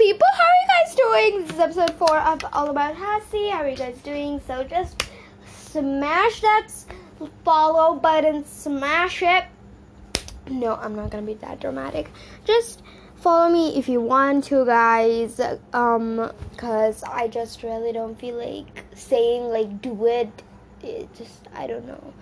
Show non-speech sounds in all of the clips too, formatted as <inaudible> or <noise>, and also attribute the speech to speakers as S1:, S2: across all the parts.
S1: people, how are you guys doing? This is episode four of All About Hassie. How are you guys doing? So just smash that follow button, smash it. No, I'm not gonna be that dramatic. Just follow me if you want to, guys. Um, cause I just really don't feel like saying like do it. It just I don't know.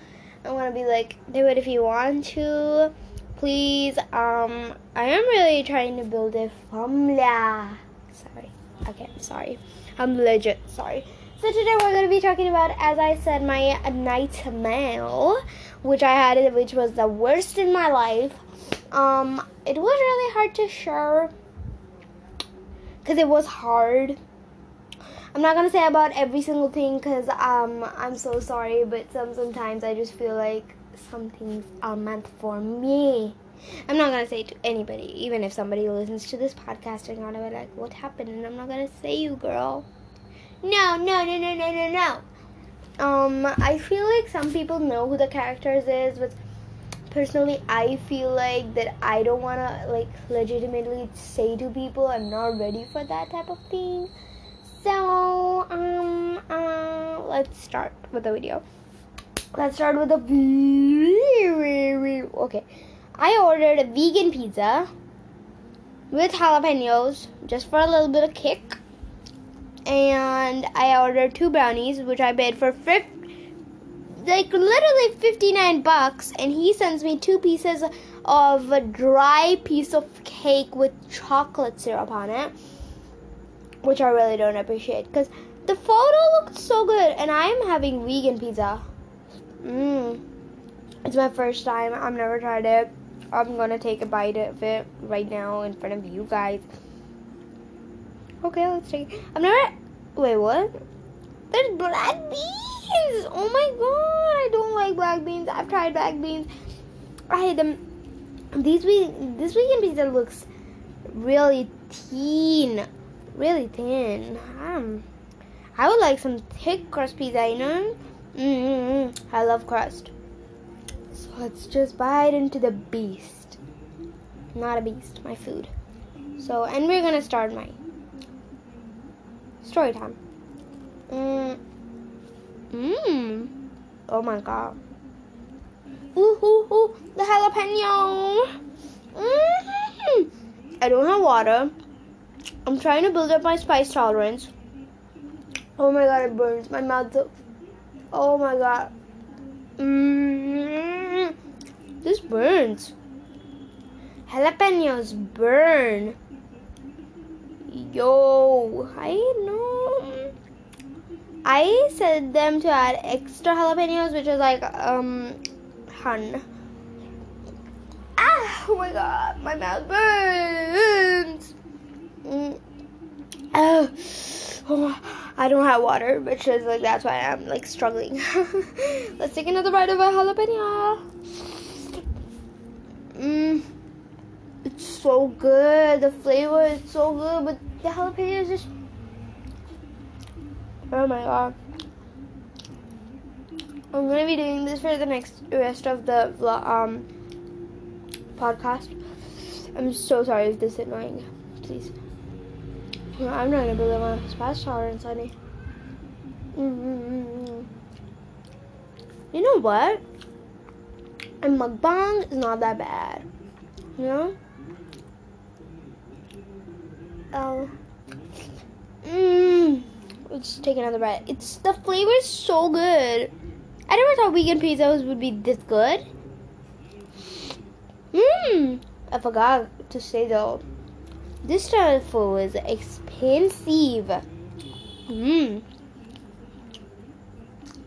S1: I want to be like do it if you want to please um i am really trying to build a formula. Sorry. Okay i'm sorry. I'm legit sorry. So today we're going to be talking about as i said my nightmare which i had which was the worst in my life. Um it was really hard to share because it was hard. I'm not going to say about every single thing because um i'm so sorry but some sometimes i just feel like some things are meant for me. I'm not gonna say to anybody, even if somebody listens to this podcast, they're gonna be like, "What happened?" And I'm not gonna say you, girl. No, no, no, no, no, no, no. Um, I feel like some people know who the characters is, but personally, I feel like that I don't wanna like legitimately say to people I'm not ready for that type of thing. So, um, uh, let's start with the video. Let's start with the okay. I ordered a vegan pizza with jalapenos just for a little bit of kick, and I ordered two brownies, which I paid for fif- like literally fifty nine bucks, and he sends me two pieces of a dry piece of cake with chocolate syrup on it, which I really don't appreciate because the photo looked so good, and I am having vegan pizza. Mmm. It's my first time. I've never tried it. I'm gonna take a bite of it right now in front of you guys. Okay, let's take it. I've never. Wait, what? There's black beans! Oh my god! I don't like black beans. I've tried black beans. I hate them. These week, this weekend pizza looks really thin. Really thin. Um, I would like some thick crust pizza, you know? Mm I love crust. So let's just bite into the beast. Not a beast, my food. So, and we're gonna start my story time. Mmm. Mmm. Oh my god. Ooh, ooh, ooh, the jalapeno. Mmm. I don't have water. I'm trying to build up my spice tolerance. Oh my god, it burns my mouth. Oh my god. Mm, this burns. Jalapenos burn. Yo, I know. I said them to add extra jalapenos, which is like um, hun. Ah, oh my god, my mouth burns. Mm. Oh. Oh. <laughs> I don't have water, which is like that's why I'm like struggling. <laughs> Let's take another bite of a jalapeno. Mmm, it's so good. The flavor is so good, but the jalapeno is just oh my god. I'm gonna be doing this for the next rest of the vlog, um podcast. I'm so sorry if this is annoying. Please. I'm not gonna build my spice tolerance, honey. Mm-hmm. You know what? A mukbang is not that bad. You know? Oh. Mmm. Let's take another bite. It's the flavor is so good. I never thought vegan pizzas would be this good. Mmm. I forgot to say though. This tofu is expensive. Mmm.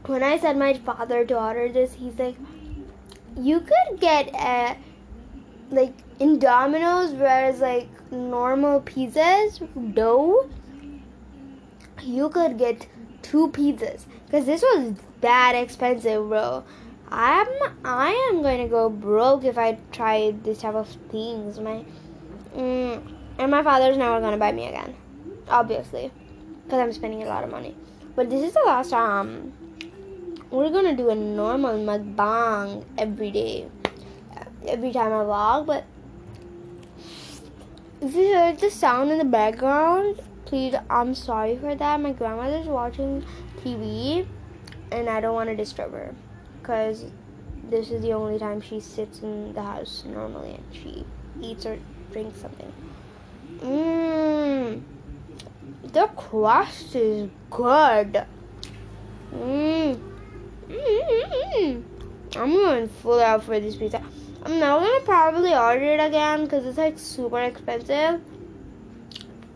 S1: When I said my father to order this, he's like, you could get a like in Domino's, whereas like normal pizzas dough, you could get two pizzas because this was that expensive, bro. I'm I am going to go broke if I try this type of things. My mm, and my father's never gonna buy me again, obviously, because I'm spending a lot of money. But this is the last time we're gonna do a normal mukbang every day, every time I vlog. But if you heard the sound in the background, please, I'm sorry for that. My grandmother's watching TV and I don't want to disturb her because this is the only time she sits in the house normally and she eats or drinks something. Mmm. The crust is good. Mmm. Mmm. I'm going full out for this pizza. I'm now gonna probably order it again because it's like super expensive.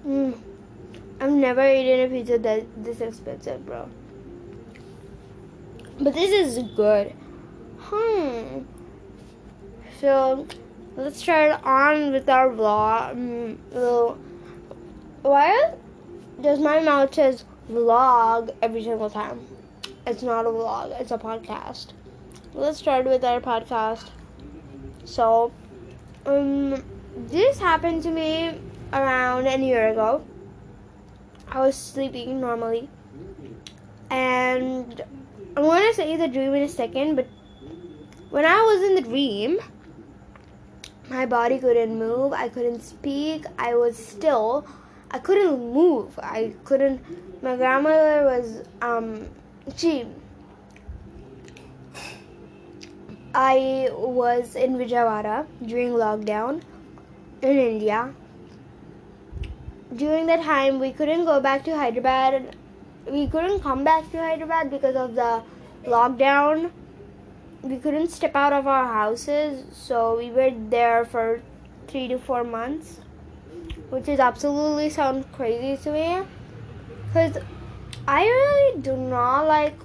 S1: Mm. I've never eaten a pizza that this expensive, bro. But this is good. Hmm. So let's start on with our vlog. Mm, why does my mouth says vlog every single time? It's not a vlog. It's a podcast. Let's start with our podcast. So, um, this happened to me around a year ago. I was sleeping normally, and I'm gonna say the dream in a second. But when I was in the dream, my body couldn't move. I couldn't speak. I was still. I couldn't move. I couldn't. My grandmother was um. She I was in Vijayawada during lockdown in India. During that time, we couldn't go back to Hyderabad. We couldn't come back to Hyderabad because of the lockdown. We couldn't step out of our houses, so we were there for three to four months, which is absolutely sound crazy to me. Because I really do not like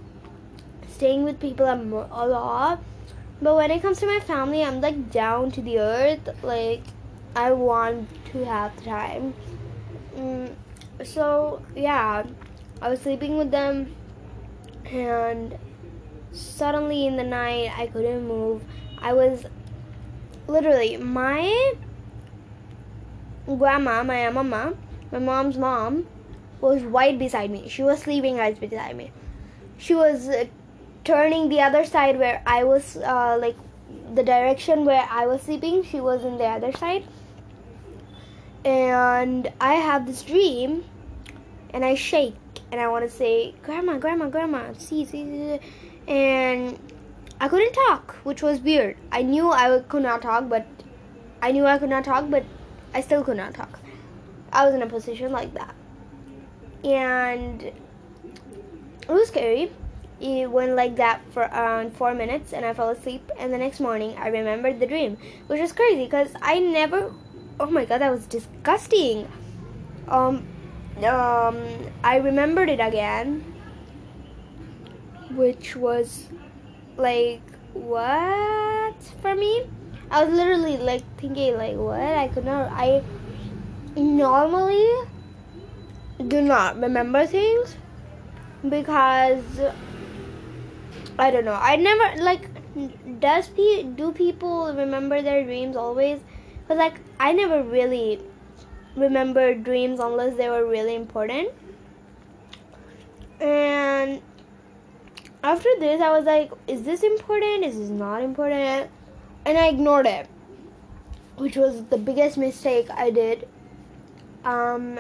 S1: staying with people a lot but when it comes to my family, I'm like down to the earth. Like, I want to have time. Mm, so, yeah, I was sleeping with them, and suddenly in the night, I couldn't move. I was literally, my grandma, my mama, my mom's mom, was right beside me. She was sleeping right beside me. She was turning the other side where I was uh, like the direction where I was sleeping, she was in the other side. And I have this dream and I shake and I want to say, Grandma, Grandma, Grandma, see, see, see. And I couldn't talk, which was weird. I knew I could not talk, but I knew I could not talk, but I still could not talk. I was in a position like that. And it was scary it went like that for around four minutes and I fell asleep. And the next morning, I remembered the dream, which was crazy because I never. Oh my god, that was disgusting. Um, um, I remembered it again, which was like what for me. I was literally like thinking like what I could not. I normally do not remember things because I don't know. I never like. Does pe do people remember their dreams always? Cause like I never really remember dreams unless they were really important. And after this, I was like, is this important? Is this not important? And I ignored it, which was the biggest mistake I did. Um,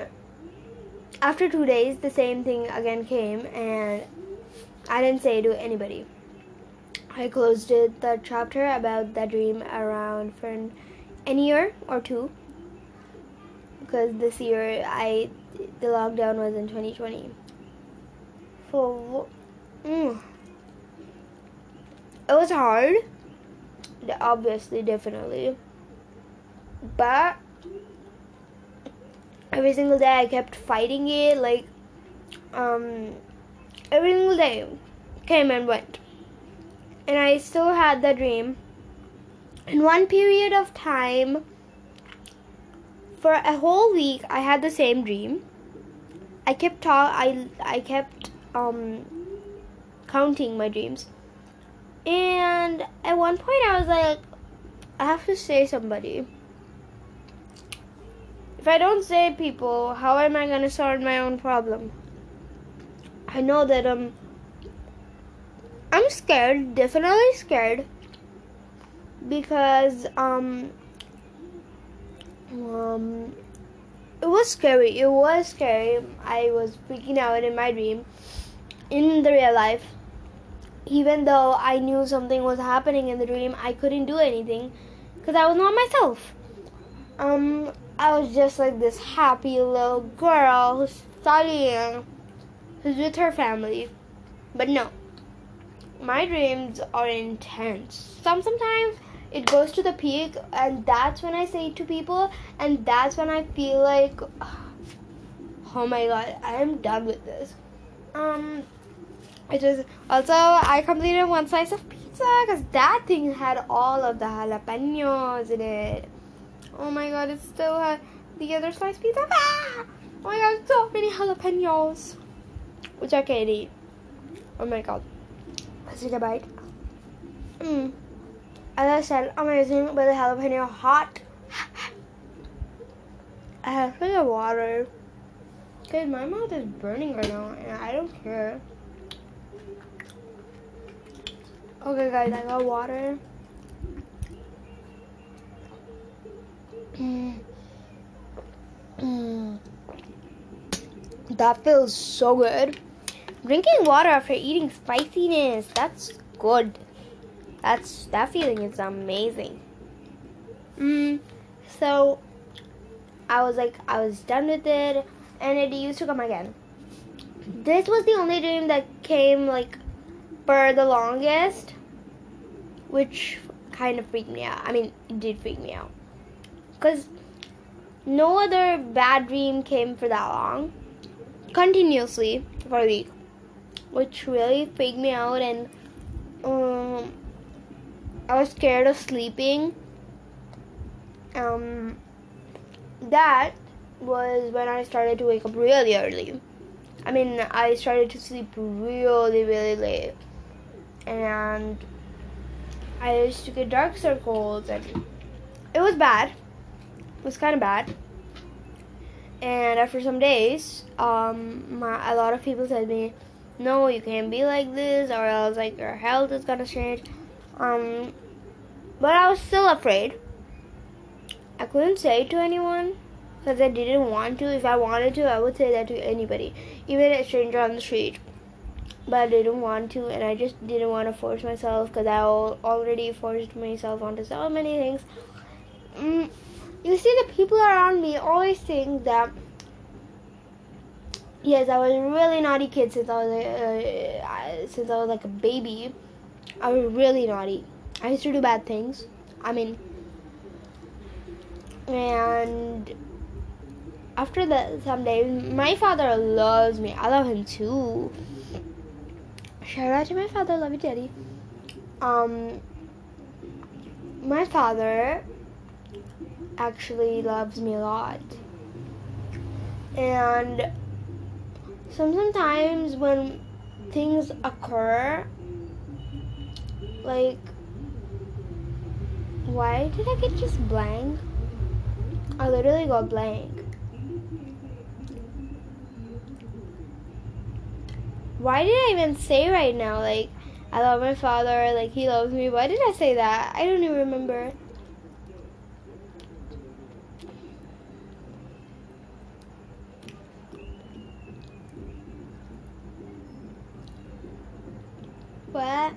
S1: after two days, the same thing again came, and I didn't say to anybody. I closed it, the chapter about that dream around for an, an year or two because this year I the lockdown was in 2020. For mm, it was hard, obviously, definitely, but every single day I kept fighting it like um every single day came and went. And I still had the dream. In one period of time, for a whole week, I had the same dream. I kept talk. I I kept um counting my dreams, and at one point I was like, I have to say somebody. If I don't say people, how am I gonna solve my own problem? I know that um I'm scared, definitely scared because um um it was scary. It was scary. I was freaking out in my dream. In the real life, even though I knew something was happening in the dream, I couldn't do anything because I was not myself. Um, I was just like this happy little girl who's studying, who's with her family. But no, my dreams are intense. Some sometimes it goes to the peak, and that's when I say to people, and that's when I feel like, <sighs> oh my god, I am done with this. Um, it was also I completed one slice of pizza because that thing had all of the jalapenos in it. Oh my god, it still had the other slice pizza. Ah! Oh my god, so many jalapenos, which I can't eat. Oh my god, let's take a bite. Mmm. As I said, amazing, but the jalapeno hot. I have some water. Cause my mouth is burning right now, and I don't care. Okay, guys, I got water. That feels so good. Drinking water after eating spiciness, that's good. That's that feeling is amazing. Mm, so I was like I was done with it and it used to come again. This was the only dream that came like for the longest, which kind of freaked me out. I mean, it did freak me out. Because no other bad dream came for that long, continuously for a week, which really freaked me out. And um, I was scared of sleeping. Um, that was when I started to wake up really early. I mean, I started to sleep really, really late. And I used to get dark circles, and it was bad. It was kind of bad. And after some days, um, my, a lot of people said me, "No, you can't be like this, or else like your health is gonna change." Um, but I was still afraid. I couldn't say to anyone because I didn't want to. If I wanted to, I would say that to anybody, even a stranger on the street. But I didn't want to, and I just didn't want to force myself because I already forced myself onto so many things. Mm, you see, the people around me always think that. Yes, I was a really naughty kid since I was uh, since I was like a baby. I was really naughty. I used to do bad things. I mean, and after that, someday, my father loves me. I love him too. Shout out to my father, love you, daddy. Um, my father actually loves me a lot, and sometimes when things occur, like why did I get just blank? I literally got blank. Why did I even say right now, like, I love my father, like, he loves me? Why did I say that? I don't even remember. What?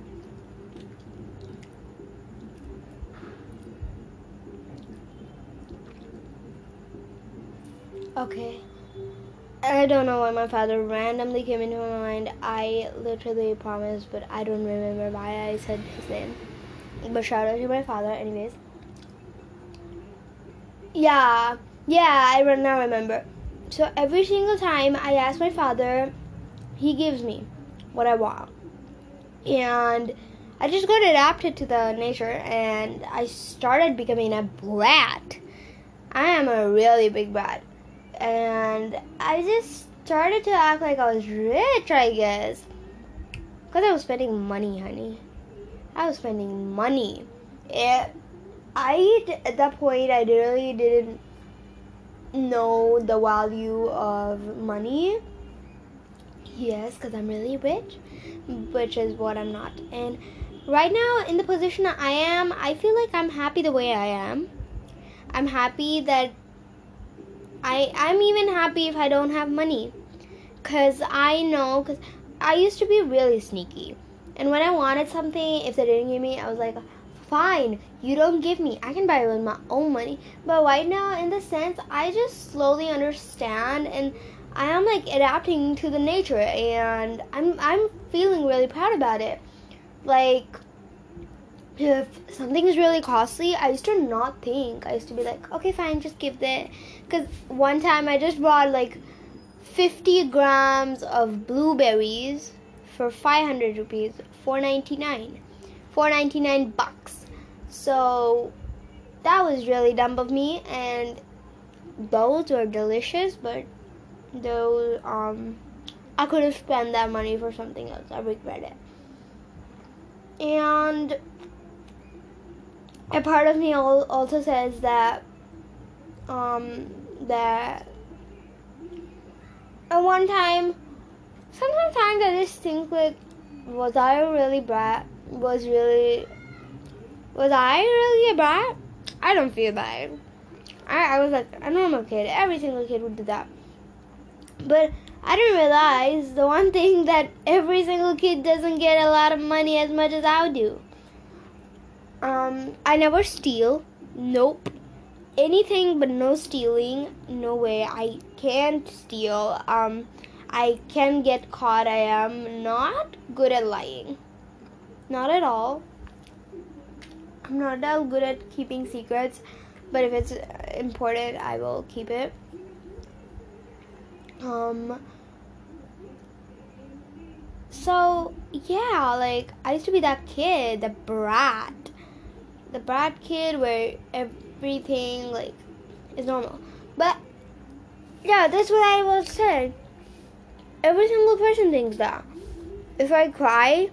S1: Okay. I don't know why my father randomly came into my mind. I literally promise, but I don't remember why I said his name. But shout out to my father, anyways. Yeah, yeah, I now remember. So every single time I ask my father, he gives me what I want. And I just got adapted to the nature and I started becoming a brat. I am a really big brat and I just started to act like I was rich, I guess. Because I was spending money, honey. I was spending money. It, I, at that point, I really didn't know the value of money. Yes, because I'm really rich, which is what I'm not. And right now, in the position that I am, I feel like I'm happy the way I am. I'm happy that I I'm even happy if I don't have money, cause I know, cause I used to be really sneaky, and when I wanted something, if they didn't give me, I was like, fine, you don't give me, I can buy it with my own money. But right now, in the sense, I just slowly understand and. I am like adapting to the nature and I'm I'm feeling really proud about it. Like if something is really costly, I used to not think. I used to be like, okay, fine, just give it. Because one time I just bought like 50 grams of blueberries for 500 rupees, 4.99, 4.99 bucks. So that was really dumb of me, and those were delicious, but those um, I could have spent that money for something else. I regret it. And a part of me also says that um, that at one time, sometimes I just think like, was I really brat? Was really, was I really a brat? I don't feel bad. I, I was like a normal kid. Every single kid would do that. But I didn't realize the one thing that every single kid doesn't get a lot of money as much as I do. Um, I never steal. Nope. Anything but no stealing. No way. I can't steal. Um, I can get caught. I am not good at lying. Not at all. I'm not that good at keeping secrets, but if it's important, I will keep it. Um, so yeah, like I used to be that kid, the brat the brat kid where everything like is normal. But yeah, that's what I was saying. Every single person thinks that. If I cry,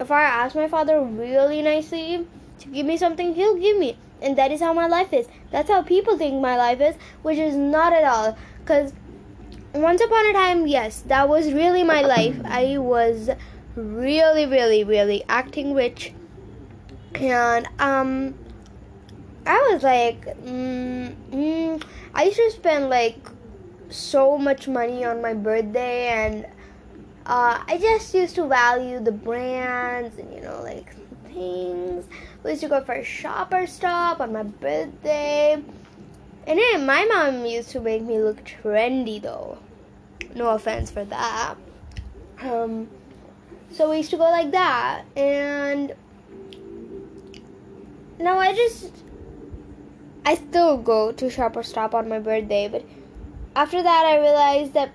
S1: if I ask my father really nicely to give me something, he'll give me. And that is how my life is. That's how people think my life is, which is not at all. Because once upon a time, yes, that was really my life. I was really, really, really acting rich and um I was like, mm, mm, I used to spend like so much money on my birthday, and uh, I just used to value the brands and you know like things. We used to go for a shopper stop on my birthday, and then my mom used to make me look trendy though. No offense for that. Um, so we used to go like that, and now I just I still go to Shopper Stop on my birthday, but after that I realized that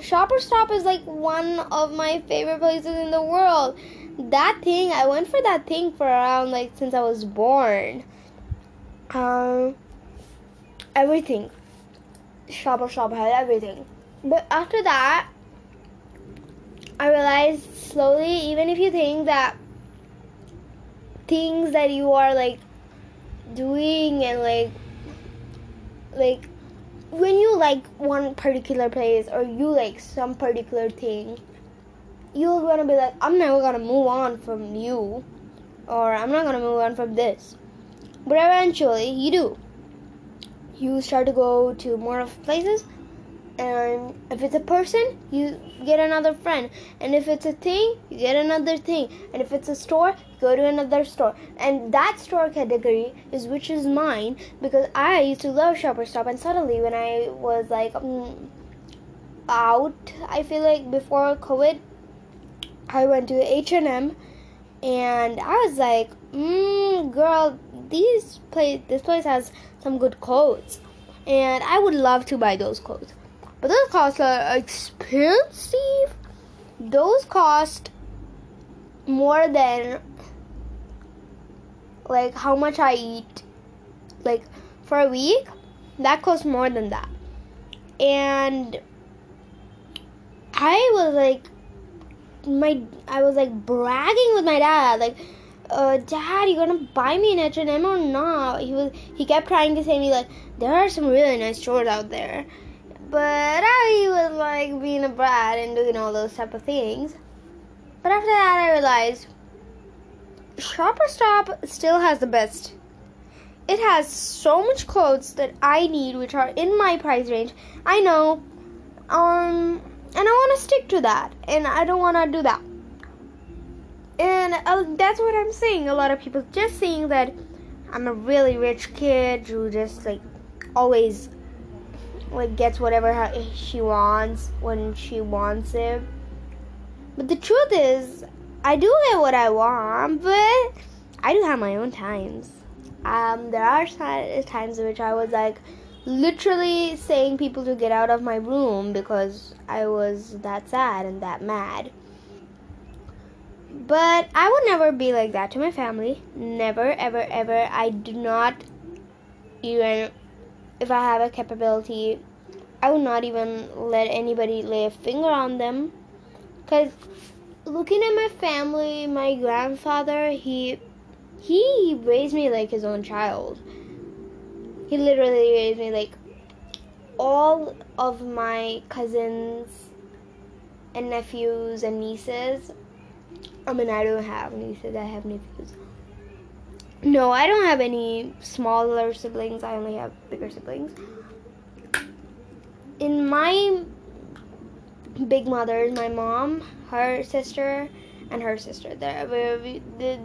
S1: Shopper Stop is like one of my favorite places in the world. That thing, I went for that thing for around like since I was born. Um, everything. Shopper Stop had everything. But after that, I realized slowly, even if you think that things that you are like doing and like like when you like one particular place or you like some particular thing you're gonna be like i'm never gonna move on from you or i'm not gonna move on from this. But eventually you do. You start to go to more of places and if it's a person you get another friend. And if it's a thing you get another thing. And if it's a store go to another store and that store category is which is mine because i used to love shopper stop and suddenly when i was like mm, out i feel like before covid i went to h&m and i was like mm, girl these place this place has some good clothes and i would love to buy those clothes but those costs are expensive. Those cost more than like how much I eat. Like for a week, that costs more than that. And I was like my I was like bragging with my dad like uh, dad, you gonna buy me an H&M or not? He was he kept trying to say me like there are some really nice stores out there. But I was like being a brat and doing all those type of things. But after that, I realized Shopper Stop still has the best. it has so much clothes that I need, which are in my price range. I know, um, and I want to stick to that, and I don't want to do that. And uh, that's what I'm saying. A lot of people just saying that I'm a really rich kid who just like always like gets whatever she wants when she wants it. But the truth is, I do get what I want, but I do have my own times. Um, there are times in which I was like literally saying people to get out of my room because I was that sad and that mad. But I would never be like that to my family. Never, ever, ever. I do not even, if I have a capability, I would not even let anybody lay a finger on them. Because looking at my family, my grandfather, he he raised me like his own child. He literally raised me like all of my cousins and nephews and nieces. I mean, I don't have nieces, I have nephews. No, I don't have any smaller siblings, I only have bigger siblings. In my big mothers, my mom, her sister, and her sister. The, the,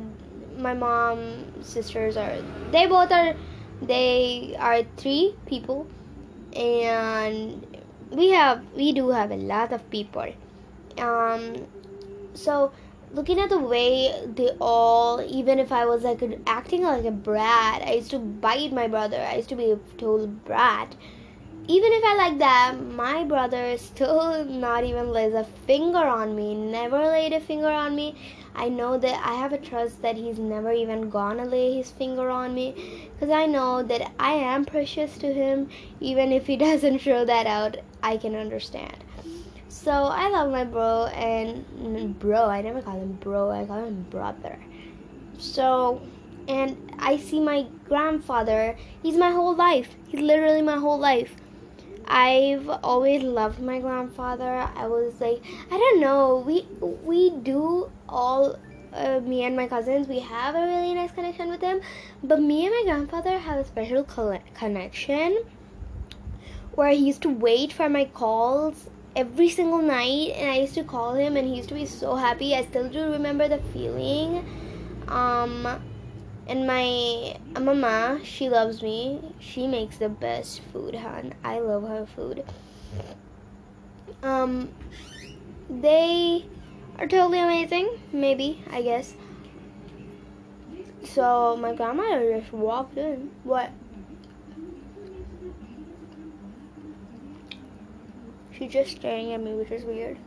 S1: my mom sisters are they both are they are three people. And we have we do have a lot of people. Um so looking at the way they all even if i was like acting like a brat i used to bite my brother. I used to be a total brat even if I like that, my brother still not even lays a finger on me, never laid a finger on me. I know that I have a trust that he's never even gonna lay his finger on me because I know that I am precious to him, even if he <laughs> doesn't show that out. I can understand. So I love my bro and bro. I never call him bro. I call him brother. So and I see my grandfather. He's my whole life. He's literally my whole life. I've always loved my grandfather. I was like, I don't know, we we do all uh, me and my cousins, we have a really nice connection with him. But me and my grandfather have a special connection where he used to wait for my calls every single night, and I used to call him, and he used to be so happy. I still do remember the feeling. Um, and my mama, she loves me. She makes the best food, hon. I love her food. Um, they are totally amazing. Maybe, I guess. So my grandma just walked in. What? She's just staring at me, which is weird.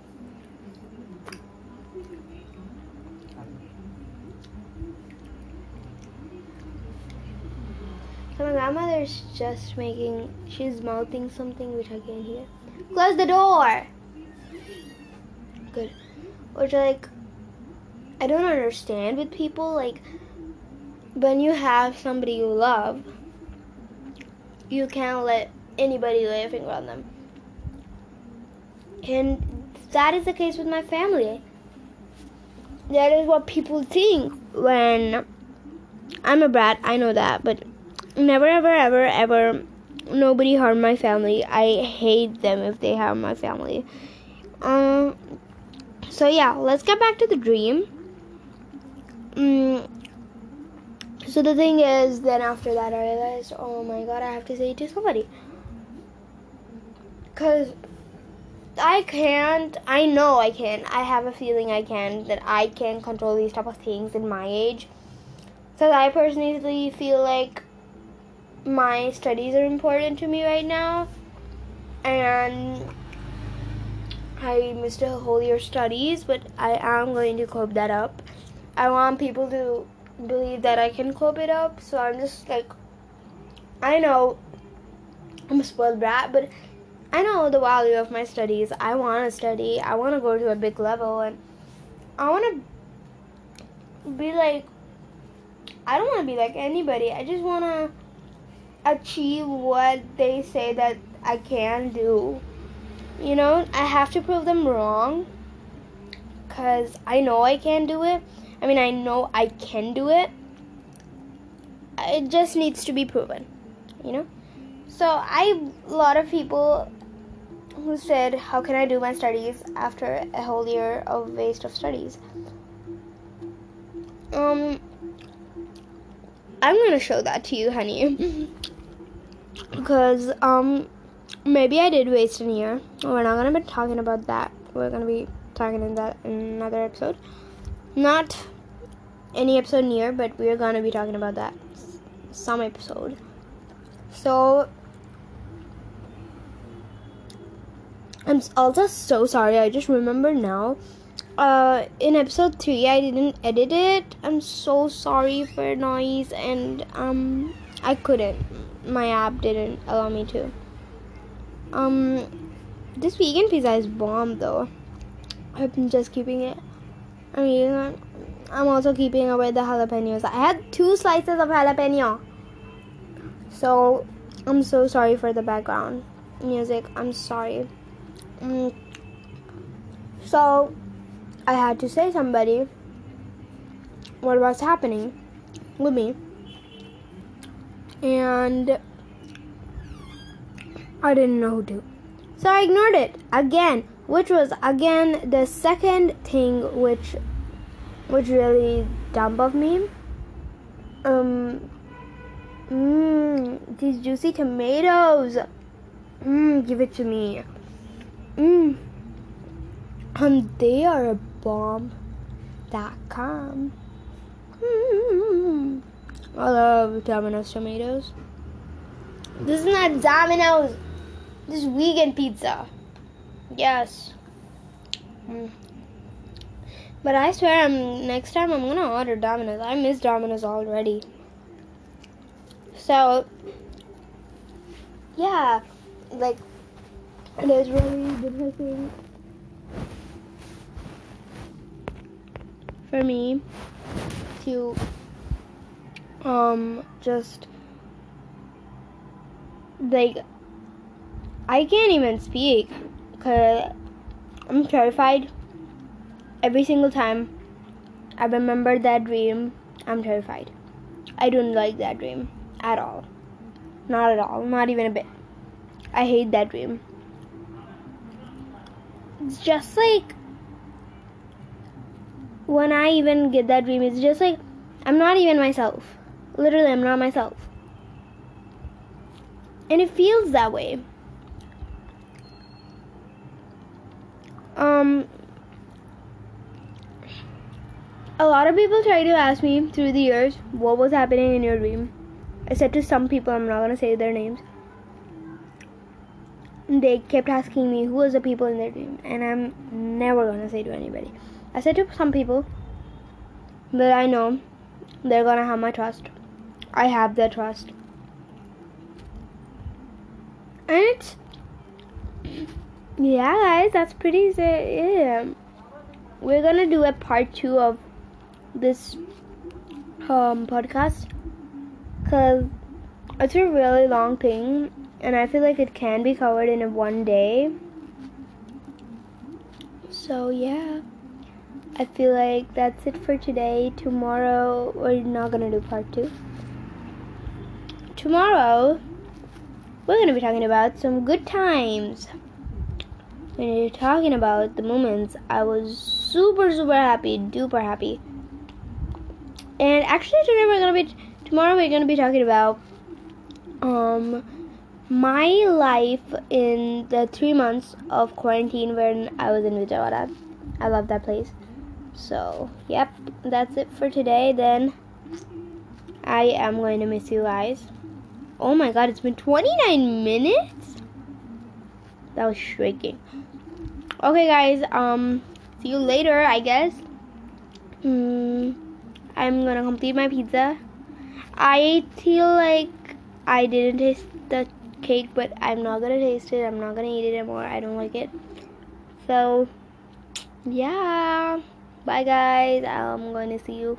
S1: So my grandmother's just making, she's mouthing something which I can't hear. Close the door! Good. Which like, I don't understand with people, like, when you have somebody you love, you can't let anybody lay a finger on them. And that is the case with my family. That is what people think when I'm a brat, I know that, but never ever ever ever nobody harm my family. I hate them if they harm my family. Um so yeah, let's get back to the dream. Um, so the thing is, then after that, I realized, oh my god, I have to say it to somebody. Because I can't, I know I can. I have a feeling I can, that I can control these type of things in my age. Because I personally feel like my studies are important to me right now, and I missed a whole year studies, but I am going to cope that up. I want people to believe that I can cope it up, so I'm just like, I know I'm a spoiled brat, but I know the value of my studies. I want to study. I want to go to a big level, and I want to be like. I don't want to be like anybody. I just want to achieve what they say that I can do. You know, I have to prove them wrong because I know I can do it. I mean, I know I can do it. it just needs to be proven, you know. So I a lot of people who said, "How can I do my studies after a whole year of waste of studies?" Um, I'm gonna show that to you, honey, <laughs> because um, maybe I did waste a year. We're not gonna be talking about that. We're gonna be talking in that in another episode. Not any episode near, but we're gonna be talking about that some episode. So I'm also so sorry. I just remember now. Uh, in episode three, I didn't edit it. I'm so sorry for noise, and um, I couldn't. My app didn't allow me to. Um, this vegan pizza is bomb though. I'm just keeping it. I mean, I'm also keeping away the jalapenos. I had two slices of jalapeno. So, I'm so sorry for the background music. I'm sorry. Mm. So, I had to say somebody what was happening with me. And I didn't know who to. So I ignored it again, which was again the second thing which which really dumb of me. Um, mmm, these juicy tomatoes. Mmm, give it to me. Mmm. Um, they are a bomb. Dot com. Mm. I love Domino's tomatoes. This is not Domino's. This is vegan pizza. Yes. Mm. But I swear, I'm next time I'm gonna order Domino's. I miss Domino's already. So, yeah, like it is really depressing for me to um just like I can't even speak because I'm terrified every single time I remember that dream, I'm terrified. I don't like that dream at all. Not at all. Not even a bit. I hate that dream. It's just like when I even get that dream, it's just like I'm not even myself. Literally, I'm not myself. And it feels that way. Um, a lot of people try to ask me through the years what was happening in your dream. I said to some people, I'm not gonna say their names. They kept asking me who was the people in their dream, and I'm never gonna say to anybody. I said to some people that I know they're gonna have my trust. I have their trust. And yeah, guys, that's pretty. Yeah, we're gonna do a part two of this um, podcast because it's a really long thing and I feel like it can be covered in one day. So, yeah. I feel like that's it for today. Tomorrow, we're not gonna do part two. Tomorrow, we're gonna be talking about some good times. We're talking about the moments I was super, super happy, duper happy and actually today we're gonna be tomorrow we're gonna be talking about um my life in the three months of quarantine when I was in Vijayawada. I love that place. So yep, that's it for today. Then I am going to miss you guys. Oh my god, it's been 29 minutes. That was shaking. Okay, guys. Um, see you later. I guess. Hmm. I'm gonna complete my pizza. I feel like I didn't taste the cake, but I'm not gonna taste it. I'm not gonna eat it anymore. I don't like it. So, yeah. Bye, guys. I'm to see you